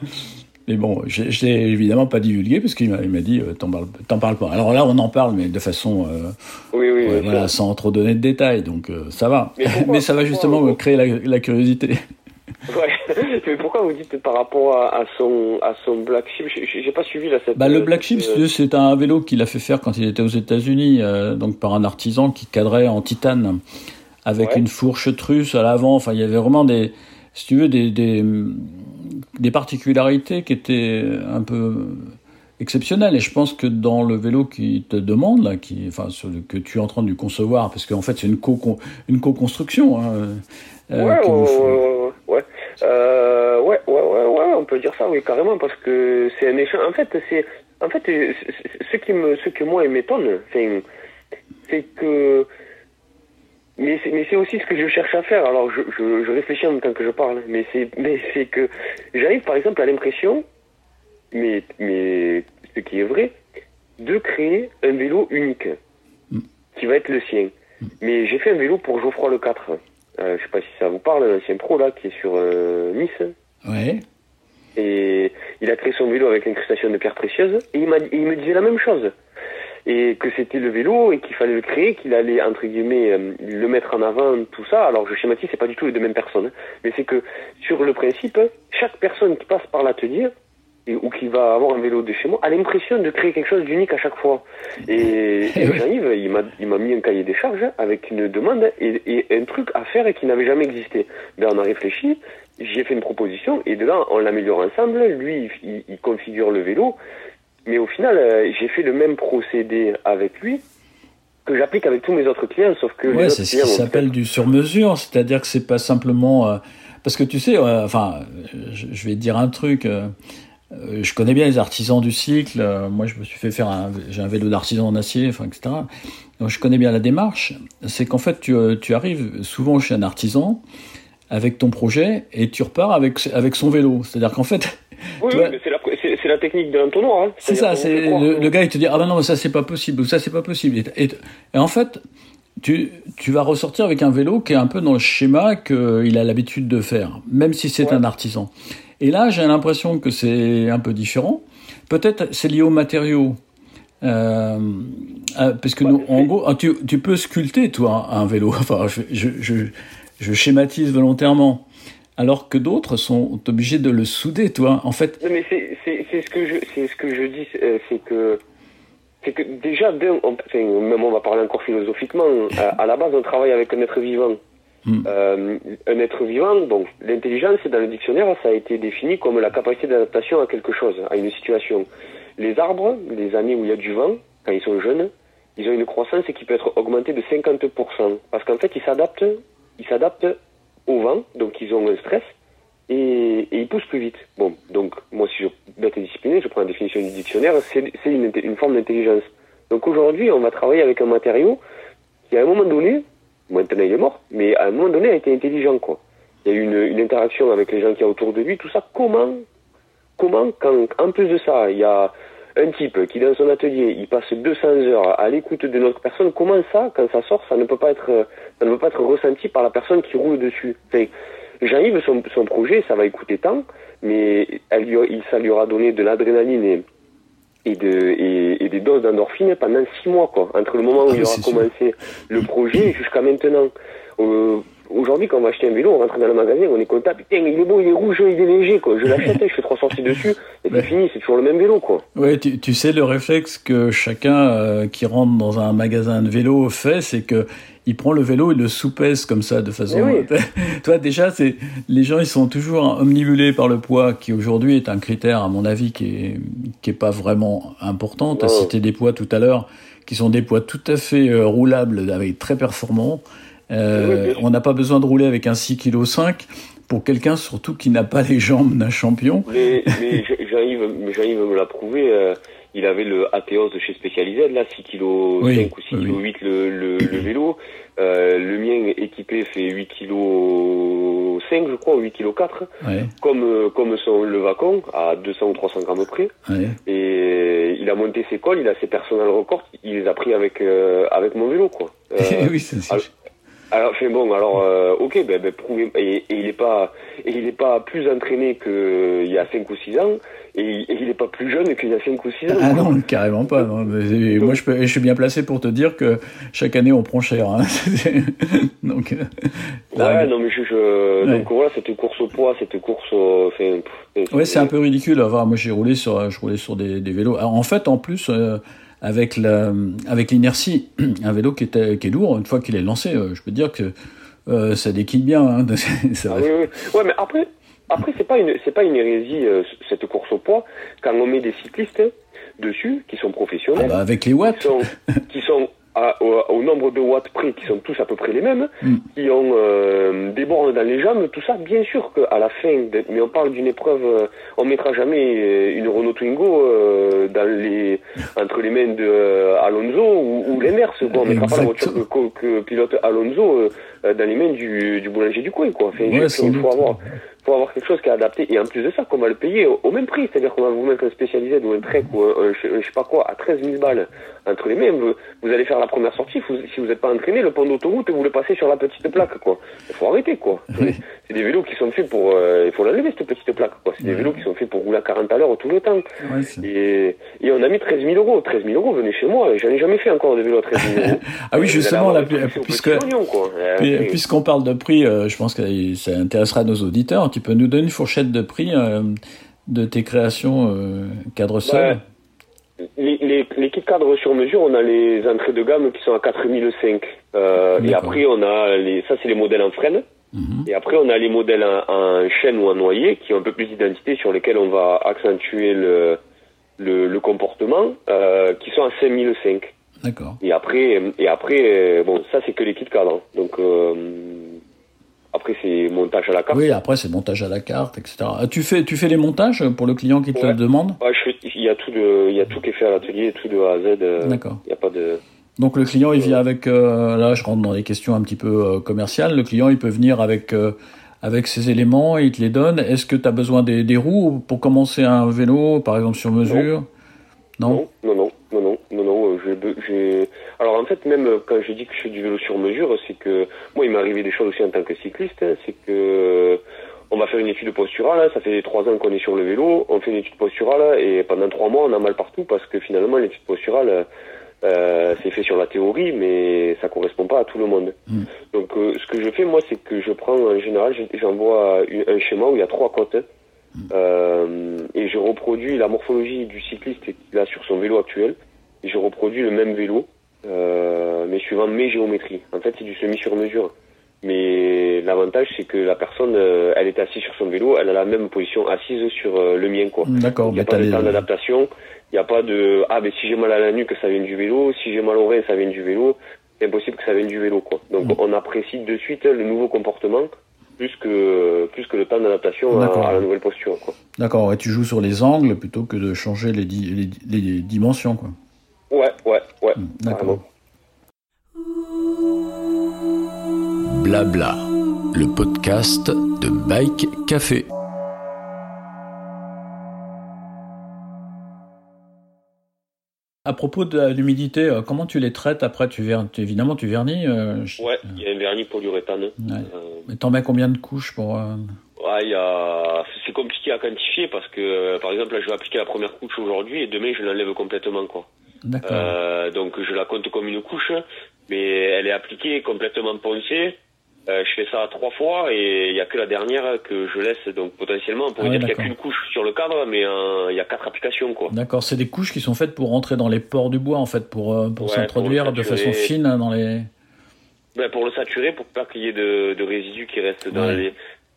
mais bon, je je l'ai évidemment pas divulgué parce qu'il m'a, dit euh, t'en parles, pas. Alors là, on en parle, mais de façon, euh, Oui, oui, ouais, bien voilà, sûr. sans trop donner de détails, donc euh, ça va. Mais pourquoi- ça va pourquoi- justement me créer la, la curiosité. Ouais. Mais pourquoi vous dites par rapport à, à son à son black sheep? J'ai- pas suivi là cette. Bah, le euh, Black Sheep, euh, c'est un vélo qu'il a fait faire quand il était aux États-Unis, euh, donc par un artisan qui cadrait en titane, avec Ouais. une fourche trusse à l'avant. Enfin, il y avait vraiment des, si tu veux, des, des, des particularités qui étaient un peu exceptionnelles. Et je pense que dans le vélo qui te demande, là, qui, enfin, que tu es en train de concevoir, parce qu'en fait, c'est une co une co-construction. Hein, Euh, ouais, ouais, ouais, ouais, on peut dire ça, oui, carrément, parce que c'est un échange. En fait, c'est, en fait, c'est- ce qui me, ce que moi m'étonne, c'est, que, mais c'est, aussi ce que je cherche à faire. Alors, je, je, je réfléchis en même temps que je parle, mais c'est, mais c'est que j'arrive, par exemple, à l'impression, mais, mais ce qui est vrai, de créer un vélo unique, qui va être le sien. Mais j'ai fait un vélo pour Geoffroy le 4. Euh, je sais pas si ça vous parle, l'ancien pro là qui est sur euh, Nice. Ouais. Et il a créé son vélo avec l'incrustation de pierres précieuses. Et il, me disait la même chose. Et que c'était le vélo et qu'il fallait le créer, qu'il allait entre guillemets euh, le mettre en avant, tout ça. Alors je schématise, c'est pas du tout les deux mêmes personnes. hein. Mais c'est que sur le principe, chaque personne qui passe par l'atelier et, ou qui va avoir un vélo de chez moi a l'impression de créer quelque chose d'unique à chaque fois. Et, et. Jean-Yves, il m'a, il m'a mis un cahier des charges avec une demande et, et un truc à faire et qui n'avait jamais existé. Ben, on a réfléchi, j'y ai fait une proposition et de là, on l'améliore ensemble. Lui, il, il configure le vélo. Mais au final, euh, j'ai fait le même procédé avec lui que j'applique avec tous mes autres clients, sauf que Ouais, c'est ce qui s'appelle du sur-mesure, c'est-à-dire que c'est pas simplement euh, parce que tu sais, euh, enfin, je, je vais te dire un truc. je connais bien les artisans du cycle. moi, je me suis fait faire un, j'ai un vélo d'artisan en acier, enfin, etc. Donc, je connais bien la démarche. C'est qu'en fait, tu, tu arrives souvent chez un artisan avec ton projet et tu repars avec avec son vélo. C'est-à-dire qu'en fait, Oui, oui, mais c'est la, c'est, c'est la technique de l'entonnoir. Hein. c'est ça, c'est le, gars il te dit ah ben non ça c'est pas possible ça c'est pas possible et, et- et en fait tu, tu vas ressortir avec un vélo qui est un peu dans le schéma qu'il a l'habitude de faire, même si c'est Ouais. un artisan. Et là j'ai l'impression que c'est un peu différent. Peut-être c'est lié aux matériaux. Euh, euh, parce que Ouais, nous, en gros, ah, tu, tu peux sculpter toi un vélo. Enfin, je, je, je, je schématise volontairement, alors que d'autres sont obligés de le souder, toi. En fait, Non, mais c'est, c'est, c'est ce que je, c'est ce que je dis, euh, c'est que, c'est que déjà, on- même on va parler encore philosophiquement, à, à la base, on travaille avec un être vivant. Mm. Euh, un être vivant, donc l'intelligence, dans le dictionnaire, ça a été défini comme la capacité d'adaptation à quelque chose, à une situation. Les arbres, les années où il y a du vent, quand ils sont jeunes, ils ont une croissance qui peut être augmentée de 50%. Parce qu'en fait, ils s'adaptent, ils s'adaptent au vent, donc ils ont un stress, et, et ils poussent plus vite. Bon, donc moi si je dois être discipliné, je prends la définition du dictionnaire, c'est une, une forme d'intelligence. Donc aujourd'hui, on va travailler avec un matériau qui à un moment donné, maintenant il est mort, mais à un moment donné a été intelligent quoi. Il y a eu une, une interaction avec les gens qui y a autour de lui, tout ça. Comment comment, quand en plus de ça, il y a un type qui dans son atelier, il passe 200 heures à l'écoute de notre personne, comment ça, quand ça sort, ça ne peut pas être, ça ne peut pas être ressenti par la personne qui roule dessus? Enfin, Jean-Yves, son, son, projet, ça va écouter tant, mais elle lui, il, ça lui aura donné de l'adrénaline et, et, de, et, et des doses d'endorphine pendant six mois, quoi, entre le moment où Ah, il aura sûr. commencé le projet jusqu'à maintenant. Euh, Aujourd'hui, quand on va acheter un vélo, on rentre dans le magasin, on est content, putain, il est beau, il est rouge, il est léger, quoi. Je l'achète, je fais trois sorties dessus, et c'est Ouais. fini, c'est toujours le même vélo, quoi. Ouais, tu, tu sais, le réflexe que chacun euh, qui rentre dans un magasin de vélo fait, c'est que il prend le vélo, il le soupèse comme ça, de façon. Mais Toi, déjà, c'est les gens, ils sont toujours omnibulés par le poids, qui aujourd'hui est un critère, à mon avis, qui est qui est pas vraiment important. Tu as Non. cité des poids tout à l'heure, qui sont des poids tout à fait euh, roulables, avec très performants. Euh, Oui, on n'a pas besoin de rouler avec un 6 kg 5 pour quelqu'un surtout qui n'a pas les jambes d'un champion. Mais, mais mais Jean-Yves me l'a prouvé, euh, il avait le Atheos de chez Specialized, là, 6 kg Oui, 5 ou 6 oui, kg 8 le, le, le vélo. Euh, le mien équipé fait 8 kg 5, je crois, ou 8 kg 4, Ouais, comme, euh, comme son le Vacon, à 200 ou 300 grammes près. ouais. Et il a monté ses cols, il a ses personnels records, il les a pris avec, euh, avec mon vélo, quoi. Euh, oui, c'est- alors- enfin bon, alors, euh, ok, ben, ben prouvez, et, et il est pas, et il est pas plus entraîné qu'il y a 5 ou 6 ans, et, et il est pas plus jeune qu'il y a 5 ou 6 ans. Ah non, carrément pas. non. Mais Moi, je, peux, je suis bien placé pour te dire que chaque année, on prend cher. hein. Donc, euh, là, Ouais, non, mais je, je- Ouais. donc voilà, cette course au poids, cette course, au- enfin, pff, ouais, c'est un peu ridicule. Enfin, moi, j'ai roulé sur, je roulais sur des, des vélos. Alors, en fait, en plus, euh, avec la, avec l'inertie, un vélo qui, était, qui est lourd, une fois qu'il est lancé, euh, je peux te dire que euh, ça déquille bien. Hein. Ça Ah oui, oui. Ouais, mais après, après c'est pas une, c'est pas une hérésie euh, cette course au poids quand on met des cyclistes dessus qui sont Ah professionnels, bah, avec les qui watts. sont, qui sont à- au, au nombre de watts près, qui sont tous à peu près les mêmes, Mm. qui ont euh, des bornes dans les jambes, tout ça. Bien sûr qu'à la fin, de- mais on parle d'une épreuve, euh, on mettra jamais euh, une Renault Twingo euh, dans les entre les mains de euh, Alonso ou, ou l'inverse. quoi. On mettra pas la voiture que, que- que pilote Alonso euh, dans les mains du, du boulanger du coin. Quoi. Enfin, Ouais, il faut avoir faut avoir quelque chose qui est adapté. Et en plus de ça qu'on va le payer au, au même prix. C'est-à-dire qu'on va vous mettre un spécialisé ou un trek ou un, un je, un je sais pas quoi à 13 000 balles entre les mains. Vous, vous allez faire la première sortie. Vous- si vous n'êtes pas entraîné le pont d'autoroute vous le passez sur la petite plaque quoi. Il faut arrêter quoi. Oui. c'est des vélos qui sont faits pour euh, il faut l'enlever cette petite plaque quoi. C'est des vélos qui sont faits pour rouler à 40 à l'heure tout le temps. C'est- et, et on a mis 13 000 euros. 13 000 euros venez chez moi. J'en ai jamais fait encore de vélo à 13 000 euros. Ah oui, justement, truc au puisque, Puisqu'on parle de prix, euh, je pense que ça intéressera nos auditeurs. Tu peux nous donner une fourchette de prix euh, de tes créations euh, cadre seul Les, les, les kits cadres sur mesure, on a les entrées de gamme qui sont à 4005. Euh, et après, on a les, ça c'est les modèles en frêne. Mhm. Et après, on a les modèles en, en chaîne ou en noyer qui ont un peu plus d'identité sur lesquels on va accentuer le, le, le comportement, qui sont à 5005. D'accord. Et après, et après, euh, bon, ça c'est que les kits cadres. Donc euh, après, c'est montage à la carte. Oui, après c'est montage à la carte, etc. Ah, Tu fais, tu fais les montages pour le client qui te le demande? Ouais, il y a tout de, il y a tout qui est fait à l'atelier, tout de A à Z. euh, D'accord. Il n'y a pas de. Donc le client il vient avec, euh, là je rentre dans des questions un petit peu euh, commerciales, le client il peut venir avec, euh, avec ses éléments, il te les donne. Est-ce que tu as besoin des, des roues pour commencer un vélo, par exemple sur mesure? Non, non, non, non, euh, j'ai be- j'ai. Alors en fait, même euh, quand j'ai dit que je fais du vélo sur mesure, c'est que moi, il m'est arrivé des choses aussi en tant que cycliste. hein, c'est que euh, on va faire une étude posturale. hein, ça fait trois ans qu'on est sur le vélo. On fait une étude posturale et pendant trois mois, on a mal partout parce que finalement, l'étude posturale, euh, c'est fait sur la théorie, mais ça correspond pas à tout le monde. Mm. Donc, euh, ce que je fais, moi, c'est que je prends en général, j'envoie un schéma où il y a trois côtes. Euh, et je reproduis la morphologie du cycliste qu'il a sur son vélo actuel. Et je reproduis le même vélo, euh, mais suivant mes géométries. En fait, c'est du semi-sur-mesure. Mais l'avantage, c'est que la personne, euh, elle est assise sur son vélo, elle a la même position assise sur euh, le mien, quoi. d'accord. Il n'y a mais pas de temps d'adaptation. Il n'y a pas de ah ben si j'ai mal à la nuque, ça vient du vélo. Si j'ai mal au rein, ça vient du vélo. C'est impossible que ça vienne du vélo, quoi. Donc Mm. on apprécie de suite le nouveau comportement plus que plus que le temps d'adaptation à, la nouvelle posture, quoi. D'accord, et tu joues sur les angles plutôt que de changer les, di- les, les dimensions, quoi. Ouais, ouais, Ouais, hmm, d'accord. Blabla, le podcast de Bike Café. À propos de l'humidité, euh, comment tu les traites après tu. Évidemment, tu vernis. Euh, ouais, il y a un vernis polyuréthane. Ouais. Euh... Mais t'en mets combien de couches pour. Euh, ouais, a... c'est compliqué à quantifier parce que, par exemple, je vais appliquer la première couche aujourd'hui et demain, je l'enlève complètement. quoi. D'accord. Euh, donc, je la compte comme une couche, mais elle est appliquée complètement poncée. Euh, je fais ça trois fois et il y a que la dernière que je laisse. Donc, potentiellement, on pourrait Ah ouais, dire qu'il n'y a qu'une couche sur le cadre, mais euh, il y a quatre applications, quoi. D'accord, c'est des couches qui sont faites pour rentrer dans les pores du bois en fait, pour euh, pour s'introduire de façon fine hein, dans les. Ben, pour le saturer, pour pas qu'il y ait de, de résidus qui restent dans Ouais. les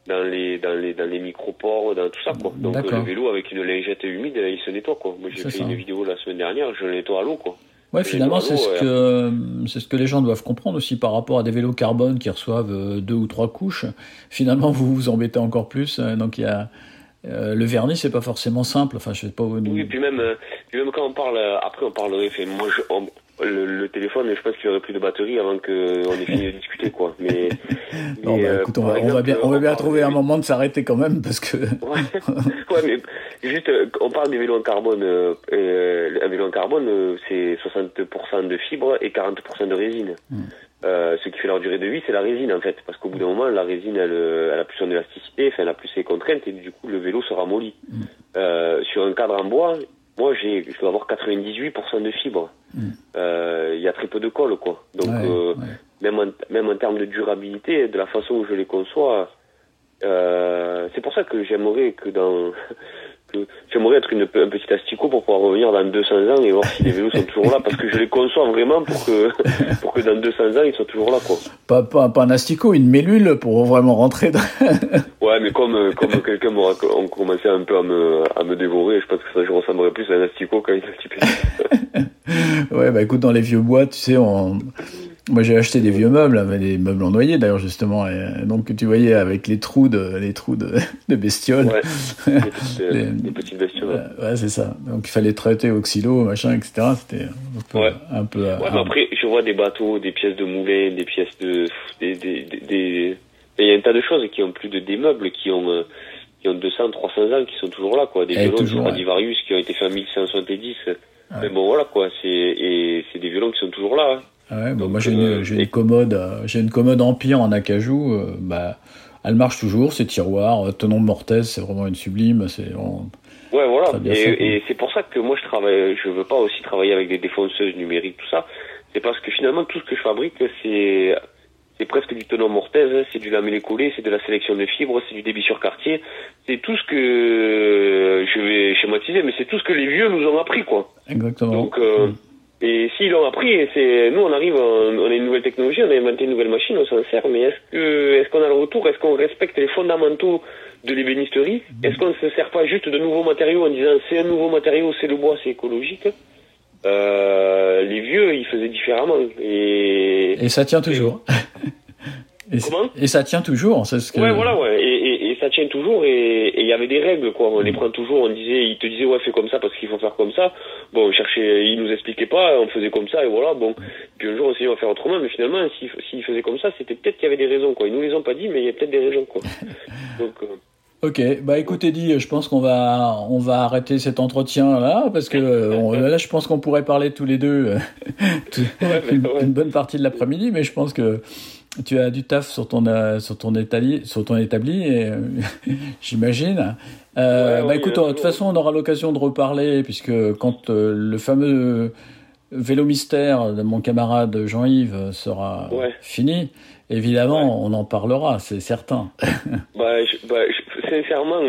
dans les dans les dans les micropores, dans tout ça quoi. Donc euh, le vélo avec une lingette humide, il se nettoie quoi. Moi j'ai fait ça. une vidéo la semaine dernière, je le nettoie à l'eau quoi. Ouais, finalement, c'est ce que c'est ce que les gens doivent comprendre aussi par rapport à des vélos carbone qui reçoivent euh, deux ou trois couches. Finalement, vous vous embêtez encore plus. euh, Donc il y a euh, le vernis, c'est pas forcément simple. Enfin, je sais pas. Vous... Oui, puis même euh, puis même quand on parle euh, après on parlerait fait moi je on- le, le téléphone, je pense qu'il y aurait plus de batterie avant que on ait fini de discuter quoi. Mais, Non, mais, bah, euh, écoute, on va, on va bien, on va bien trouver un moment de s'arrêter quand même parce que. Ouais, ouais mais juste, on parle des vélos en carbone. euh, euh, un vélo en carbone, euh, c'est 60% de fibres et 40% de résine. Hmm. Euh, ce qui fait leur durée de vie, c'est la résine en fait, parce qu'au bout d'un moment, la résine, elle, elle a plus son élasticité, enfin, elle a plus ses contraintes, et du coup, le vélo sera molli. Hmm. Euh, sur un cadre en bois, moi, j'ai, je dois avoir 98% de fibres. Hmm. Euh, Il y a très peu de colle, quoi. Donc, Ouais, euh, ouais. même en, même en termes de durabilité, de la façon où je les conçois, euh, c'est pour ça que j'aimerais que dans que j'aimerais être une, un petit asticot pour pouvoir revenir dans 200 ans et voir si les vélos sont toujours là parce que je les conçois vraiment pour que pour que dans 200 ans ils soient toujours là quoi. Pas, pas, pas un asticot, une mélule pour vraiment rentrer dans. Ouais mais comme euh, comme quelqu'un m'aura on commençait un peu à me à me dévorer, je pense que ça je ressemblerais plus à un asticot qu'à une asticot. Ouais, bah écoute, dans les vieux bois, tu sais, on... moi j'ai acheté des vieux meubles, avec des meubles en noyer d'ailleurs justement, et euh, donc tu voyais avec les trous de les trous de, de bestioles. Ouais. Des petites, euh, Les- des petites bestioles. ouais. Euh, ouais, c'est ça. Donc il fallait traiter au xylo, machin, etc. C'était un peu, Ouais. un peu. Ouais, mais après, je vois des bateaux, des pièces de moulin, des pièces de, des, des, des, il y a un tas de choses qui ont plus de des meubles, qui ont, euh, qui ont 200, 300 ans, qui sont toujours là, quoi. Des Et violons toujours, du ouais. Stradivarius qui ont été faits en 1170. Mais bon, voilà, quoi. C'est, et c'est des violons qui sont toujours là. hein. Ah ouais, bah, Donc, moi j'ai euh, une, j'ai une commode, euh, j'ai une commode Empire en acajou. euh, bah, elle marche toujours, c'est tiroir, euh, tenon Mortaise, c'est vraiment une sublime. C'est vraiment- Ouais, voilà. Et, et c'est pour ça que moi, je travaille, je veux pas aussi travailler avec des défonceuses numériques, tout ça. C'est parce que finalement, tout ce que je fabrique, c'est, c'est presque du tenon mortaise, c'est du lamellé collé, c'est de la sélection de fibres, c'est du débit sur quartier. C'est tout ce que je vais schématiser, mais c'est tout ce que les vieux nous ont appris, quoi. Exactement. Donc, euh, et s'ils l'ont appris, c'est nous on arrive, on, on a une nouvelle technologie, on a inventé une nouvelle machine, on s'en sert, mais est-ce que est-ce qu'on a le retour, est-ce qu'on respecte les fondamentaux de l'ébénisterie? Est-ce qu'on ne se sert pas juste de nouveaux matériaux en disant c'est un nouveau matériau, c'est le bois, c'est écologique? Euh, Les vieux, ils faisaient différemment. Et, Et ça tient toujours. Et, c'est- Comment? et ça tient toujours, c'est ce que. Ouais, voilà, ouais. Et, et, et ça tient toujours. Et il y avait des règles, quoi. On les prend toujours. On disait, ils te disaient, ouais, fais comme ça parce qu'il faut faire comme ça. Bon, on cherchait, ils nous expliquaient pas. On faisait comme ça et voilà. Bon. Puis un jour, on s'est dit, on va faire autrement. Mais finalement, s'ils s'ils faisaient comme ça, c'était peut-être qu'il y avait des raisons, quoi. Ils nous les ont pas dit, mais il y a peut-être des raisons, quoi. Donc, euh, Ok, bah écoute Eddy, je pense qu'on va on va arrêter cet entretien là parce que euh, on- là je pense qu'on pourrait parler tous les deux euh, tout- une, ouais. une bonne partie de l'après-midi, mais je pense que tu as du taf sur ton euh, sur ton établi sur ton établi et euh, j'imagine. Euh, Ouais, bah écoute, de toute façon on aura l'occasion de reparler puisque quand euh, le fameux vélo mystère de mon camarade Jean-Yves sera Ouais. fini, évidemment on en parlera, c'est certain. Bah, je- bah, je- sincèrement,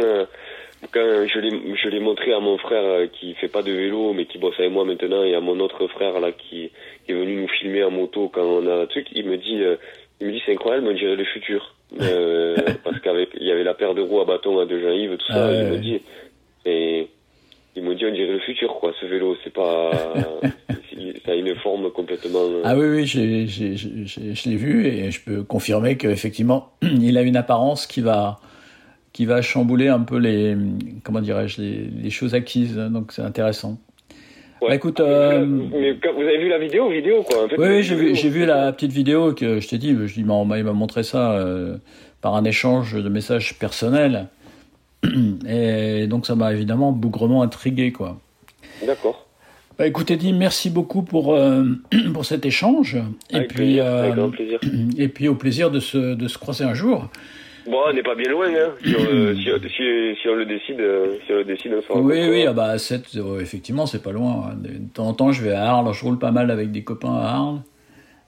quand je l'ai, je l'ai montré à mon frère qui fait pas de vélo, mais qui bosse avec moi maintenant, et à mon autre frère là qui, qui est venu nous filmer en moto quand on a un truc, il me dit, il me dit c'est incroyable, on dirait le futur, euh, parce qu'avec il y avait la paire de roues à bâton de Jean-Yves, tout ça, Ah il ouais. me dit, et il me dit on dirait le futur quoi, ce vélo, c'est pas, ça a une forme complètement. euh, Ah oui, oui, je l'ai vu et je peux confirmer qu'effectivement, il a une apparence qui va, qui va chambouler un peu les, comment dirais-je, les, les choses acquises. Donc c'est intéressant. Ouais. Bah, écoute, euh, mais quand vous avez vu la vidéo, vidéo quoi. en fait, Oui, j'ai vu, vidéo, j'ai vu la petite vidéo que je t'ai dit. Je, il m'a, il m'a montré ça euh, par un échange de messages personnels. Et donc ça m'a évidemment bougrement intrigué, quoi. D'accord. Bah, écoutez, Eddie, merci beaucoup pour, euh, pour cet échange. Et Avec puis, plaisir, euh, avec grand plaisir. et puis au plaisir de se, de se croiser un jour. Bon, on n'est pas bien loin, hein. Si on, euh, si, si- si on le décide, euh, si on le décide, on se Oui, oui, ah bah, à 7, euh, effectivement, c'est pas loin. De, de temps en temps, je vais à Arles, je roule pas mal avec des copains à Arles.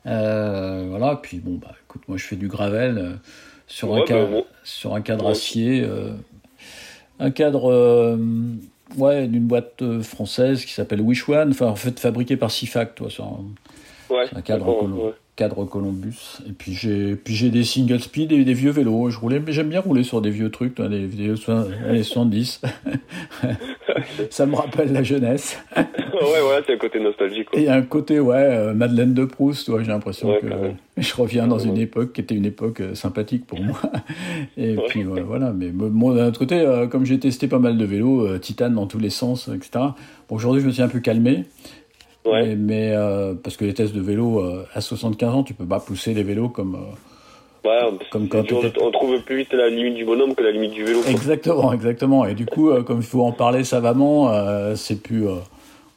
Euh, voilà, puis bon, bah, écoute, moi je fais du gravel euh, sur, un Ouais, ca- bah, bon. sur un cadre Ouais. acier. euh, un cadre euh, ouais, d'une boîte euh, française qui s'appelle Wish One, enfin en fait fabriqué par Sifac, toi, sur un, Ouais, sur un cadre, ouais. Cadre Columbus. Et puis j'ai puis j'ai des single speed et des vieux vélos. Je roulais, mais j'aime bien rouler sur des vieux trucs, des vieux soin- années 70. Ça me rappelle la jeunesse. ouais, voilà, c'est un côté nostalgique. Et Quoi. un côté, ouais, euh, Madeleine de Proust, toi, j'ai l'impression Ouais, que je reviens dans une Ouais. époque qui était une époque euh, sympathique pour moi. Et Ouais. puis ouais, voilà, mais bon, d'un autre côté, euh, comme j'ai testé pas mal de vélos, titane dans tous les sens, etc. Bon, aujourd'hui, je me suis un peu calmé. Ouais. Mais, mais, euh, parce que les tests de vélo, euh, à 75 ans, tu peux pas pousser les vélos comme. euh, Ouais, on- Comme quand dur on trouve plus vite la limite du bonhomme que la limite du vélo. Exactement, exactement. Et du coup, euh, comme il faut en parler savamment, c'est plus.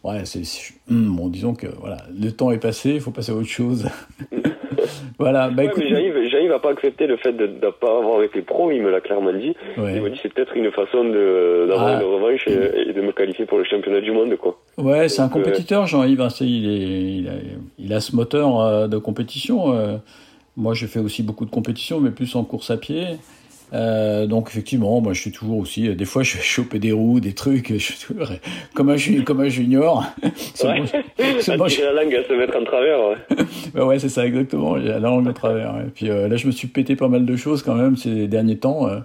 ouais, c'est. c'est- hum, bon, disons que voilà, le temps est passé, il faut passer à autre chose. voilà, bah Ouais, écoute. j'arrive, à pas accepter le fait de ne pas avoir été pro, il me l'a clairement dit. Ouais. Il m'a dit c'est peut-être une façon d'avoir Ah. une revanche et, et de me qualifier pour le championnat du monde, quoi. Ouais, c'est un euh, compétiteur, Jean-Yves. hein, il a ce moteur euh, de compétition. euh. moi, j'ai fait aussi beaucoup de compétitions, mais plus en course à pied. Euh, donc, effectivement, moi, je suis toujours aussi. euh, des fois, je vais choper des roues, des trucs. Je suis toujours, euh, comme, un, ju- comme un junior. C'est Ouais. bon, À bon, tirer la langue à se mettre en travers, ouais. Bah ouais, c'est ça, exactement. La langue au travers. Et puis euh, là, je me suis pété pas mal de choses quand même ces derniers temps, euh,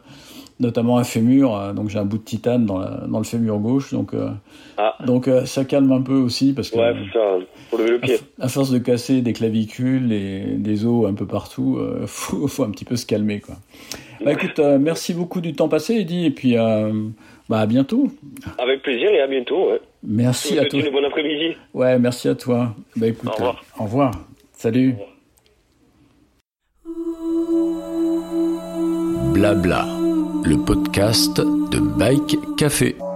notamment un fémur. euh, donc j'ai un bout de titane dans, la, dans le fémur gauche. Donc, euh, Ah. donc euh, ça calme un peu aussi parce que Ouais, ça, pour lever le pied. à force de casser des clavicules et des os un peu partout, euh, faut, faut un petit peu se calmer. Quoi. Bah écoute, merci beaucoup du temps passé, Eddy, et puis bah, à bientôt. Avec plaisir et à bientôt, ouais. Merci vous à toi. une bonne après-midi. Ouais, merci à toi. Bah écoute, Au revoir. euh, au revoir. Salut. Blabla, le podcast de Bike Café.